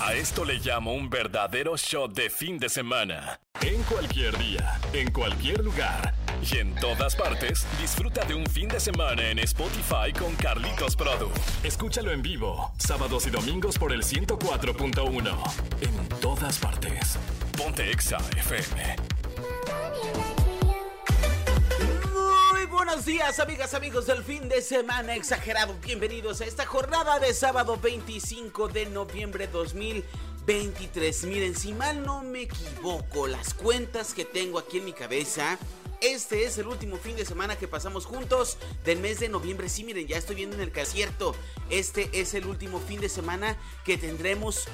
A esto le llamo un verdadero shot de fin de semana. En cualquier día, en cualquier lugar y en todas partes, disfruta de un fin de semana en Spotify con Carlitos Produ. Escúchalo en vivo, sábados y domingos por el 104.1. En todas partes. Ponte Exa FM. Buenos días, amigas, amigos del fin de semana exagerado. Bienvenidos a esta jornada de sábado 25 de noviembre 2023. Miren, si mal no me equivoco, las cuentas que tengo aquí en mi cabeza este es el último fin de semana que pasamos juntos del mes de noviembre. Sí, miren, ya estoy viendo en el concierto. Este es el último fin de semana que tendremos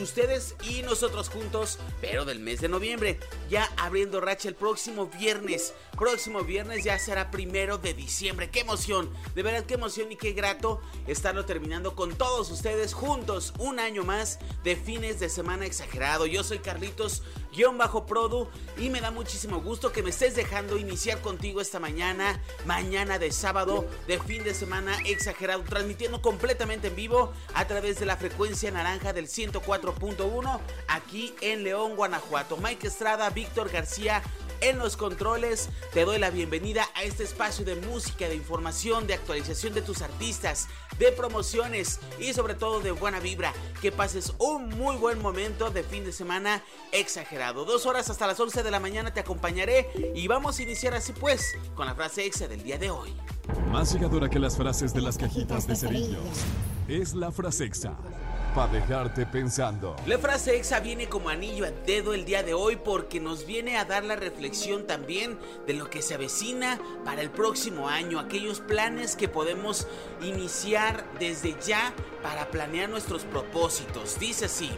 ustedes y nosotros juntos, pero del mes de noviembre. Ya abriendo racha el próximo viernes. Próximo viernes ya será primero de diciembre. ¡Qué emoción! De verdad, qué emoción y qué grato estarlo terminando con todos ustedes juntos. Un año más de fines de semana exagerado. Yo soy Carlitos guion bajo Produ y me da muchísimo gusto que me estés dejando iniciar contigo esta mañana, mañana de sábado de fin de semana exagerado, transmitiendo completamente en vivo a través de la frecuencia naranja del 104.1 aquí en León, Guanajuato. Mike Estrada, Víctor García, en los controles. Te doy la bienvenida a este espacio de música, de información, de actualización de tus artistas, de promociones y sobre todo de buena vibra. Que pases un muy buen momento de fin de semana exagerado. Dos horas hasta las 11 de la mañana te acompañaré y vamos a iniciar así pues con la frase exa del día de hoy. Más llegadora que las frases de las cajitas de cerillos es la frase exa para dejarte pensando. La frase exa viene como anillo a dedo el día de hoy porque nos viene a dar la reflexión también de lo que se avecina para el próximo año, aquellos planes que podemos iniciar desde ya para planear nuestros propósitos. Dice así,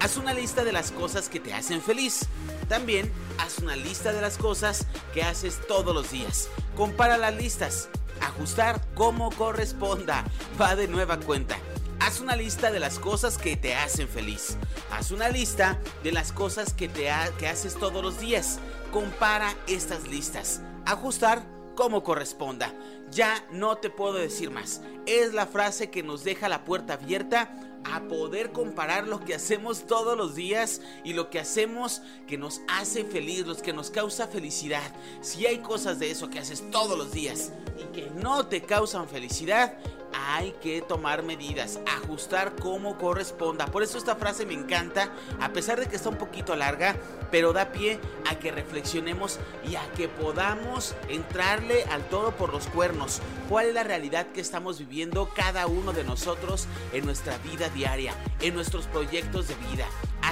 haz una lista de las cosas que te hacen feliz. También haz una lista de las cosas que haces todos los días. Compara las listas. Ajustar como corresponda. Va de nueva cuenta. Haz una lista de las cosas que te hacen feliz. Haz una lista de las cosas que, te que haces todos los días. Compara estas listas. Ajustar como corresponda. Ya no te puedo decir más. Es la frase que nos deja la puerta abierta a poder comparar lo que hacemos todos los días y lo que hacemos que nos hace feliz, los que nos causa felicidad. Si hay cosas de eso que haces todos los días y que no te causan felicidad, hay que tomar medidas, ajustar como corresponda. Por eso esta frase me encanta, a pesar de que está un poquito larga, pero da pie a que reflexionemos y a que podamos entrarle al todo por los cuernos. ¿Cuál es la realidad que estamos viviendo cada uno de nosotros en nuestra vida diaria, en nuestros proyectos de vida?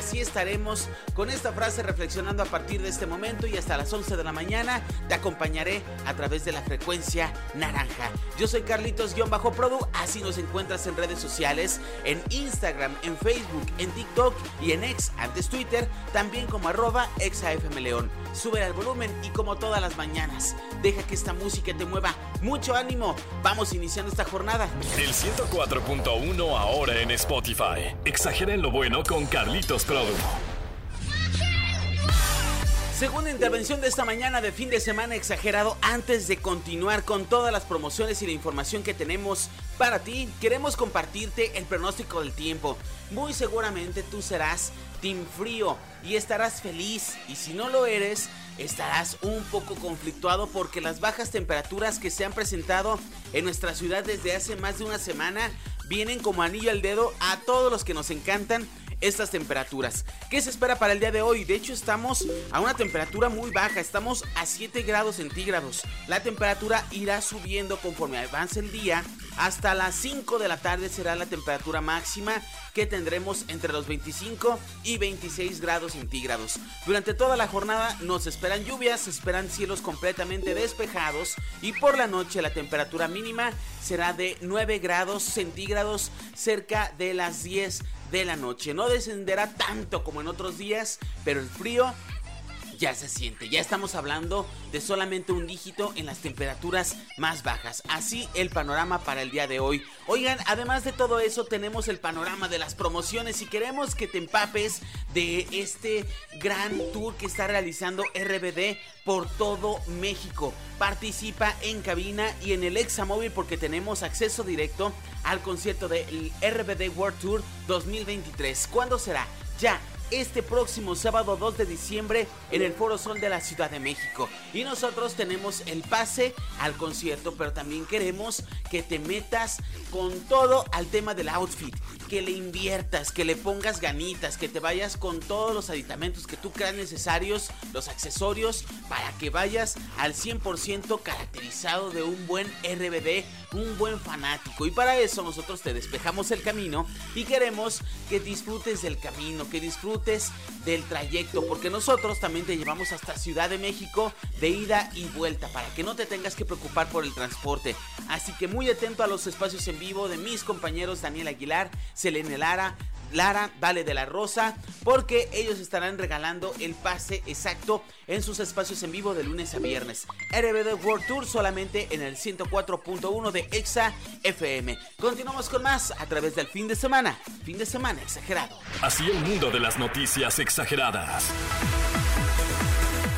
Así estaremos con esta frase reflexionando a partir de este momento y hasta las 11 de la mañana te acompañaré a través de la frecuencia naranja. Yo soy Carlitos-Produ, así nos encuentras en redes sociales, en Instagram, en Facebook, en TikTok y en X, antes Twitter, también como arroba exafmleón. Sube al volumen y como todas las mañanas, deja que esta música te mueva. Mucho ánimo, vamos iniciando esta jornada. El 104.1 ahora en Spotify. Exageren lo bueno con Carlitos Segunda intervención de esta mañana de fin de semana exagerado. Antes de continuar con todas las promociones y la información que tenemos para ti, queremos compartirte el pronóstico del tiempo. Muy seguramente tú serás team frío y estarás feliz. Y si no lo eres, estarás un poco conflictuado porque las bajas temperaturas que se han presentado en nuestra ciudad desde hace más de una semana vienen como anillo al dedo a todos los que nos encantan estas temperaturas. ¿Qué se espera para el día de hoy? De hecho estamos a una temperatura muy baja, estamos a 7 grados centígrados. La temperatura irá subiendo conforme avance el día. Hasta las 5 de la tarde será la temperatura máxima que tendremos entre los 25 y 26 grados centígrados. Durante toda la jornada nos esperan lluvias, se esperan cielos completamente despejados y por la noche la temperatura mínima será de 9 grados centígrados cerca de las 10 de la noche. No descenderá tanto como en otros días, pero el frío ya se siente. Ya estamos hablando de solamente un dígito en las temperaturas más bajas. Así el panorama para el día de hoy. Oigan, además de todo eso, tenemos el panorama de las promociones y queremos que te empapes de este gran tour que está realizando RBD por todo México. Participa en cabina y en el Examóvil porque tenemos acceso directo al concierto del RBD World Tour 2023. ¿Cuándo será? Ya este próximo sábado 2 de diciembre en el Foro Sol de la Ciudad de México. Y nosotros tenemos el pase al concierto, pero también queremos que te metas con todo al tema del outfit, que le inviertas, que le pongas ganitas, que te vayas con todos los aditamentos que tú creas necesarios, los accesorios, para que vayas al 100% caracterizado de un buen RBD, un buen fanático. Y para eso nosotros te despejamos el camino y queremos que disfrutes del camino, que disfrutes del trayecto, porque nosotros también te llevamos hasta Ciudad de México de ida y vuelta, para que no te tengas que preocupar por el transporte. Así que muy atento a los espacios en vivo de mis compañeros Daniel Aguilar, Selene Lara, Lara, Vale de la Rosa, porque ellos estarán regalando el pase exacto en sus espacios en vivo de lunes a viernes. RBD World Tour solamente en el 104.1 de Exa FM. Continuamos con más a través del fin de semana. Fin de semana exagerado. Así el mundo de las noticias exageradas.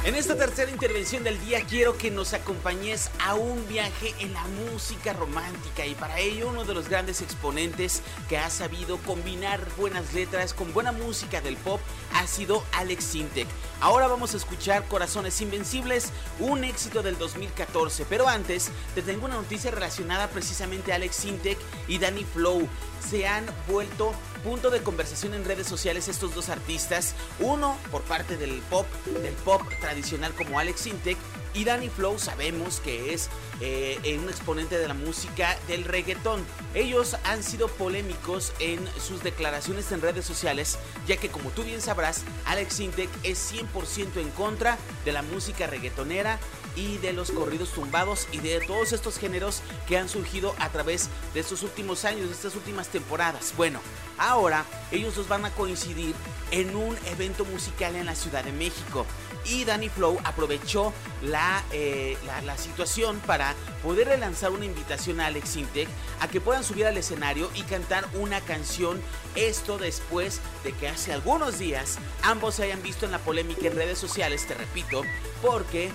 En esta tercera intervención del día quiero que nos acompañes a un viaje en la música romántica y para ello uno de los grandes exponentes que ha sabido combinar buenas letras con buena música del pop ha sido Alex Sintek. Ahora vamos a escuchar Corazones Invencibles, un éxito del 2014, pero antes te tengo una noticia relacionada precisamente a Alex Sintek y Danny Flow. Se han vuelto punto de conversación en redes sociales estos dos artistas, uno por parte del pop, del pop tradicional como Alex Sintek y Danny Flow sabemos que es eh, un exponente de la música del reggaetón. Ellos han sido polémicos en sus declaraciones en redes sociales, ya que como tú bien sabrás, Alex Sintek es 100% en contra de la música reggaetonera y de los corridos tumbados y de todos estos géneros que han surgido a través de estos últimos años, de estas últimas temporadas. Bueno, ahora ellos dos van a coincidir en un evento musical en la Ciudad de México y Danny Flow aprovechó la, eh, la, situación para poder lanzar una invitación a Alex Intec a que puedan subir al escenario y cantar una canción. Esto después de que hace algunos días ambos se hayan visto en la polémica en redes sociales, te repito, porque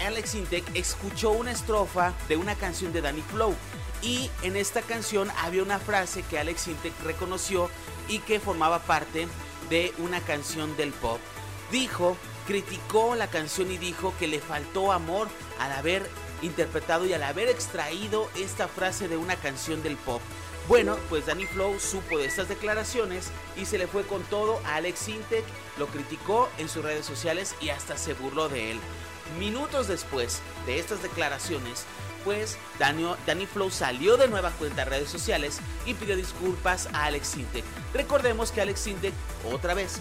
Alex Intec escuchó una estrofa de una canción de Danny Flow. Y en esta canción había una frase que Alex Intec reconoció y que formaba parte de una canción del pop. Dijo, criticó la canción y dijo que le faltó amor al haber interpretado y al haber extraído esta frase de una canción del pop. Bueno, pues Danny Flow supo de estas declaraciones y se le fue con todo a Alex Intec, lo criticó en sus redes sociales y hasta se burló de él. Minutos después de estas declaraciones, pues Danny, Flow salió de nueva cuenta a redes sociales y pidió disculpas a Alex Sintek. Recordemos que Alex Sintek, otra vez,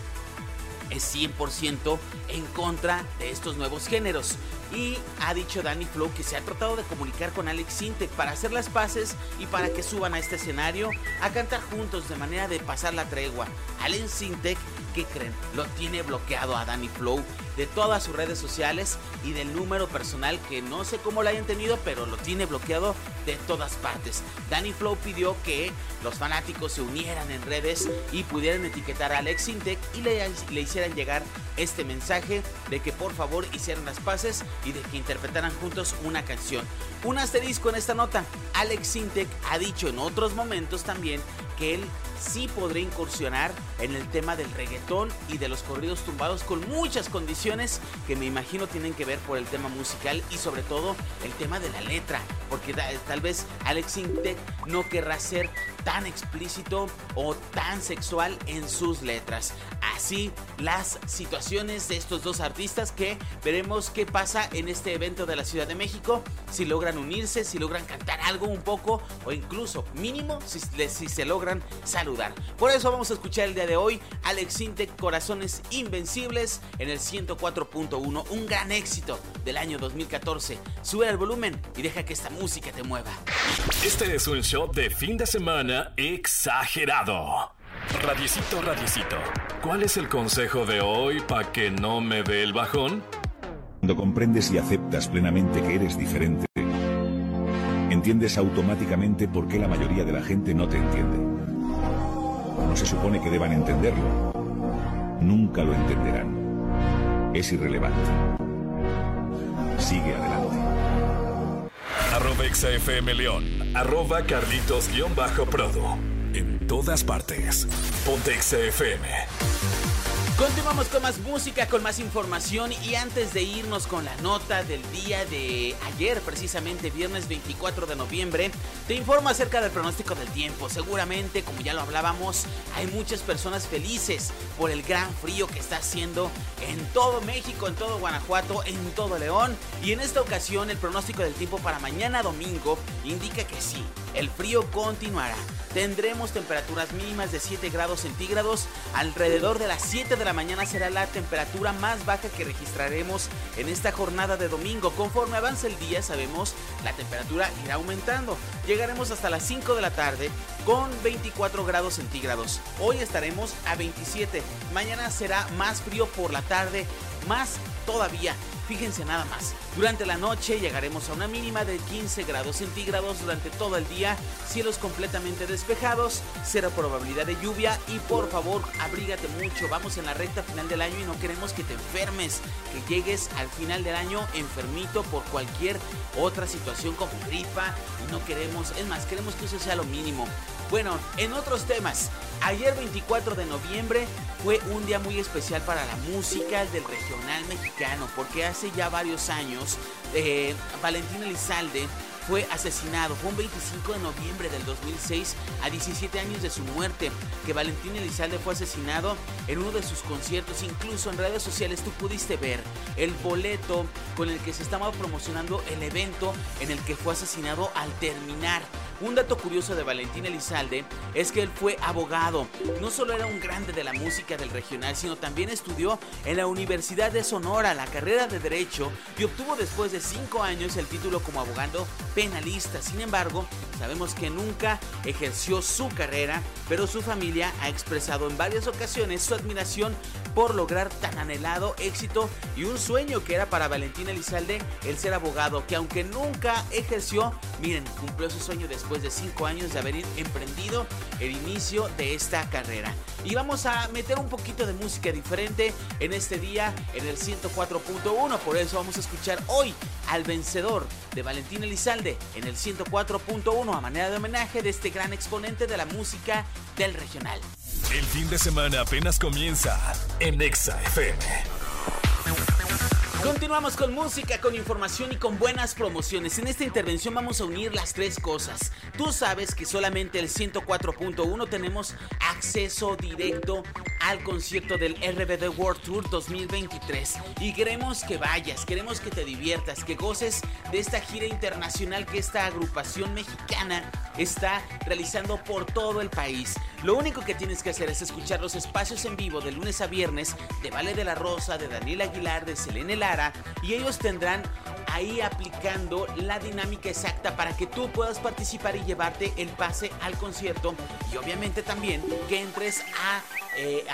es 100% en contra de estos nuevos géneros. Y ha dicho Danny Flow que se ha tratado de comunicar con Alex Sintek para hacer las paces y para que suban a este escenario a cantar juntos de manera de pasar la tregua. Alex Sintek ¿qué creen? Lo tiene bloqueado a Danny Flow de todas sus redes sociales y del número personal que no sé cómo lo hayan tenido, pero lo tiene bloqueado de todas partes. Danny Flow pidió que los fanáticos se unieran en redes y pudieran etiquetar a Alex Intec y le, le hicieran llegar este mensaje de que por favor hicieran las paces y de que interpretaran juntos una canción. Un asterisco en esta nota. Alex Sintek ha dicho en otros momentos también que él sí podría incursionar en el tema del reggaetón y de los corridos tumbados con muchas condiciones que me imagino tienen que ver por el tema musical y sobre todo el tema de la letra, porque tal vez Alex Intec no querrá ser tan explícito o tan sexual en sus letras. Así las situaciones de estos dos artistas que veremos qué pasa en este evento de la Ciudad de México, si logran unirse, si logran cantar algo un poco o incluso mínimo si, si se logran saludar. Por eso vamos a escuchar el día de hoy Alex Intec Corazones Invencibles en el 104.1, un gran éxito del año 2014. Sube el volumen y deja que esta música te mueva. Este es un show de fin de semana exagerado. Radiecito, radiecito. ¿Cuál es el consejo de hoy para que no me dé el bajón? Cuando comprendes y aceptas plenamente que eres diferente, entiendes automáticamente por qué la mayoría de la gente no te entiende. No se supone que deban entenderlo. Nunca lo entenderán. Es irrelevante. Sigue adelante. Arroba XFM León. Arroba Carlitos-Prodo. En todas partes. Ponte XFM. Continuamos con más música, con más información y antes de irnos con la nota del día de ayer, precisamente viernes 24 de noviembre, te informo acerca del pronóstico del tiempo. Seguramente, como ya lo hablábamos, hay muchas personas felices por el gran frío que está haciendo en todo México, en todo Guanajuato, en todo León. Y en esta ocasión el pronóstico del tiempo para mañana domingo indica que sí, el frío continuará. Tendremos temperaturas mínimas de 7 grados centígrados. Alrededor de las 7 de la mañana será la temperatura más baja que registraremos en esta jornada de domingo. Conforme avance el día, sabemos, la temperatura irá aumentando. Llegaremos hasta las 5 de la tarde con 24 grados centígrados. Hoy estaremos a 27. Mañana será más frío por la tarde, más todavía. Fíjense nada más, durante la noche llegaremos a una mínima de 15 grados centígrados. Durante todo el día, cielos completamente despejados, cero probabilidad de lluvia. Y por favor abrígate mucho, vamos en la recta final del año y no queremos que te enfermes, que llegues al final del año enfermito por cualquier otra situación como gripa. Y no queremos, es más, queremos que eso sea lo mínimo. Bueno, en otros temas, ayer 24 de noviembre fue un día muy especial para la música del regional mexicano, porque hace ya varios años eh, Valentín Elizalde fue asesinado. Fue un 25 de noviembre del 2006, a 17 años de su muerte, que Valentín Elizalde fue asesinado en uno de sus conciertos. Incluso en redes sociales tú pudiste ver el boleto con el que se estaba promocionando el evento en el que fue asesinado al terminar. Un dato curioso de Valentín Elizalde es que él fue abogado. No solo era un grande de la música del regional, sino también estudió en la Universidad de Sonora la carrera de Derecho y obtuvo después de cinco años el título como abogado penalista. Sin embargo, sabemos que nunca ejerció su carrera, pero su familia ha expresado en varias ocasiones su admiración por lograr tan anhelado éxito y un sueño que era para Valentín Elizalde el ser abogado, que aunque nunca ejerció, miren, cumplió su sueño después de cinco años de haber emprendido el inicio de esta carrera. Y vamos a meter un poquito de música diferente en este día en el 104.1, por eso vamos a escuchar hoy al vencedor de Valentín Elizalde en el 104.1 a manera de homenaje de este gran exponente de la música del regional. El fin de semana apenas comienza en Exa FM. Continuamos con música, con información y con buenas promociones. En esta intervención vamos a unir las tres cosas. Tú sabes que solamente el 104.1 tenemos acceso directo al concierto del RBD World Tour 2023 y queremos que vayas, queremos que te diviertas, que goces de esta gira internacional que esta agrupación mexicana está realizando por todo el país. Lo único que tienes que hacer es escuchar los espacios en vivo de lunes a viernes de Vale de la Rosa, de Daniel Aguilar, de Selene Lara y ellos tendrán ahí aplicando la dinámica exacta para que tú puedas participar y llevarte el pase al concierto. Y obviamente también que entres a eh,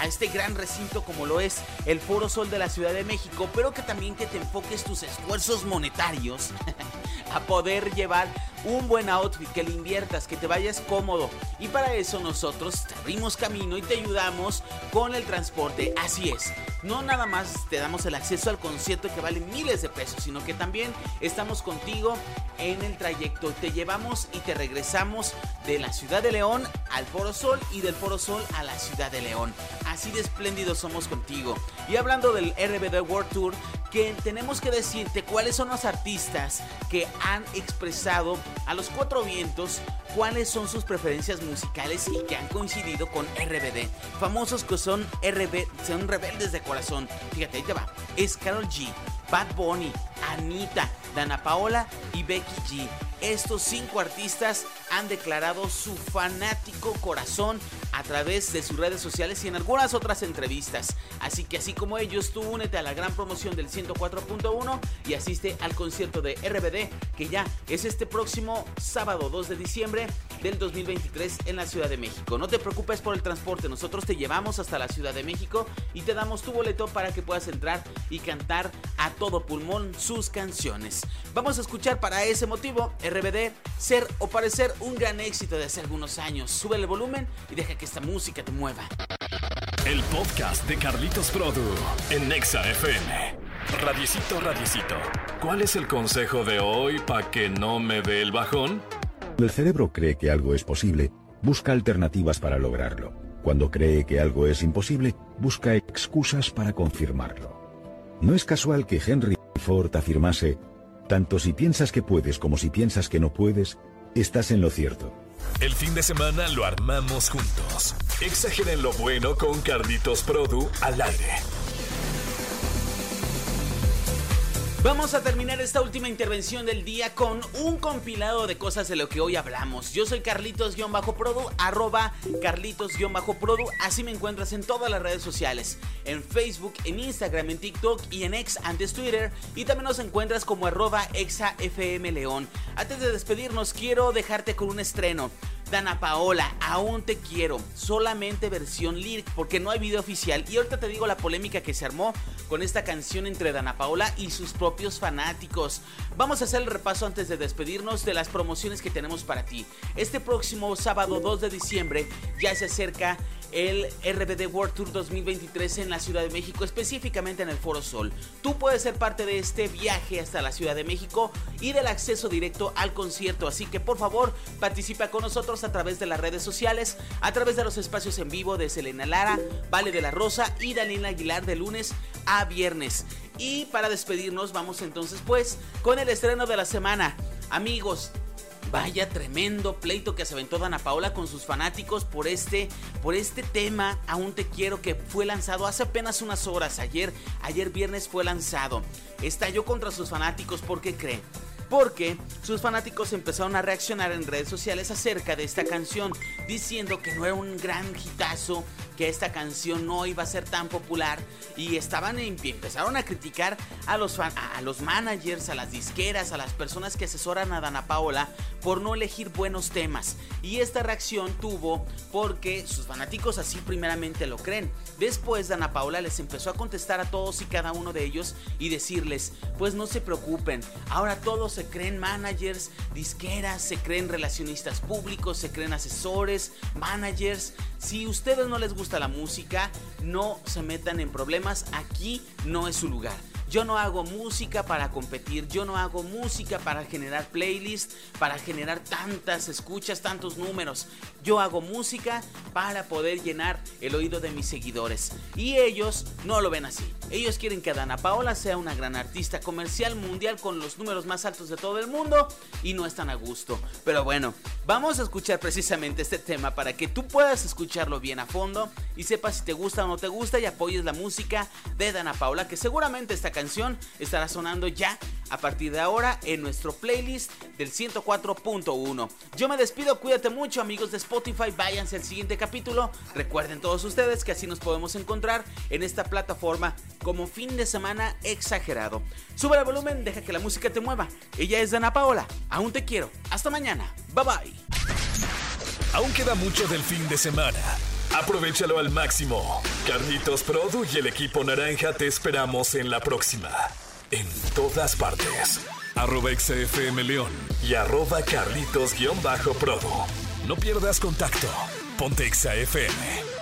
a, este gran recinto como lo es el Foro Sol de la Ciudad de México, pero que también que te enfoques tus esfuerzos monetarios a poder llevar un buen outfit, que le inviertas, que te vayas cómodo. Y para eso nosotros abrimos camino y te ayudamos con el transporte. Así es, no nada más te damos el acceso al concierto que vale miles de pesos, sino que también estamos contigo en el trayecto. Te llevamos y te regresamos de la ciudad de León al Foro Sol y del Foro Sol a la ciudad de León. Así de espléndidos somos contigo. Y hablando del RBD World Tour, que tenemos que decirte cuáles son los artistas que han expresado a los cuatro vientos cuáles son sus preferencias musicales y que han coincidido con RBD. Famosos que son RB, son rebeldes de corazón. Fíjate, ahí te va. Es Carol G, Bad Bunny, Anita, Dana Paola y Becky G. Estos cinco artistas han declarado su fanático corazón a través de sus redes sociales y en algunas otras entrevistas. Así que así como ellos, tú únete a la gran promoción del 104.1 y asiste al concierto de RBD que ya es este próximo sábado 2 de diciembre del 2023 en la Ciudad de México. No te preocupes por el transporte, nosotros te llevamos hasta la Ciudad de México y te damos tu boleto para que puedas entrar y cantar a todo pulmón sus canciones. Vamos a escuchar para ese motivo RBD, ser o parecer un gran éxito de hace algunos años. Sube el volumen y deja que esta música te mueva. El podcast de Carlitos Produ en Nexa FM. Radiecito, radiecito. ¿Cuál es el consejo de hoy para que no me dé el bajón? El cerebro cree que algo es posible, busca alternativas para lograrlo. Cuando cree que algo es imposible, busca excusas para confirmarlo. No es casual que Henry Ford afirmase, tanto si piensas que puedes como si piensas que no puedes, estás en lo cierto. El fin de semana lo armamos juntos. Exageren lo bueno con Carlitos Produ al aire. Vamos a terminar esta última intervención del día con un compilado de cosas de lo que hoy hablamos. Yo soy Carlitos-Produ, arroba Carlitos-Produ, así me encuentras en todas las redes sociales, en Facebook, en Instagram, en TikTok y en ex antes Twitter, y también nos encuentras como arroba exafmleón. Antes de despedirnos, quiero dejarte con un estreno. Dana Paola, aún te quiero, solamente versión lyric porque no hay video oficial y ahorita te digo la polémica que se armó con esta canción entre Dana Paola y sus propios fanáticos. Vamos a hacer el repaso antes de despedirnos de las promociones que tenemos para ti. Este próximo sábado 2 de diciembre ya se acerca el RBD World Tour 2023 en la Ciudad de México, específicamente en el Foro Sol. Tú puedes ser parte de este viaje hasta la Ciudad de México y del acceso directo al concierto, así que por favor participa con nosotros a través de las redes sociales, a través de los espacios en vivo de Selena Lara, Vale de la Rosa y Daniela Aguilar de lunes a viernes. Y para despedirnos vamos entonces pues con el estreno de la semana. Amigos, Vaya tremendo pleito que se aventó Dana Paola con sus fanáticos por este, por este tema Aún te quiero que fue lanzado hace apenas unas horas. Ayer, ayer viernes fue lanzado. Estalló contra sus fanáticos porque cree porque sus fanáticos empezaron a reaccionar en redes sociales acerca de esta canción, diciendo que no era un gran hitazo, que esta canción no iba a ser tan popular y estaban empezaron a criticar a los, a los managers, a las disqueras, a las personas que asesoran a Dana Paola por no elegir buenos temas. Y esta reacción tuvo porque sus fanáticos así primeramente lo creen. Después Dana Paola les empezó a contestar a todos y cada uno de ellos y decirles, pues no se preocupen, ahora todos se creen managers, disqueras, se creen relacionistas públicos, se creen asesores, managers. Si ustedes no les gusta la música, no se metan en problemas, aquí no es su lugar. Yo no hago música para competir, yo no hago música para generar playlists, para generar tantas escuchas, tantos números. Yo hago música para poder llenar el oído de mis seguidores. Y ellos no lo ven así. Ellos quieren que Dana Paola sea una gran artista comercial mundial con los números más altos de todo el mundo y no están a gusto. Pero bueno, vamos a escuchar precisamente este tema para que tú puedas escucharlo bien a fondo y sepas si te gusta o no te gusta y apoyes la música de Dana Paola que seguramente esta canción estará sonando ya a partir de ahora en nuestro playlist del 104.1. Yo me despido, cuídate mucho amigos de Spotify, váyanse al siguiente capítulo. Recuerden todos ustedes que así nos podemos encontrar en esta plataforma como fin de semana exagerado. Sube el volumen, deja que la música te mueva. Ella es Dana Paola, aún te quiero. Hasta mañana, bye bye. Aún queda mucho del fin de semana. Aprovechalo al máximo. Carlitos Produ y el equipo naranja te esperamos en la próxima. En todas partes. Arroba XFM León y arroba Carlitos-Produ. No pierdas contacto. Ponte XFM.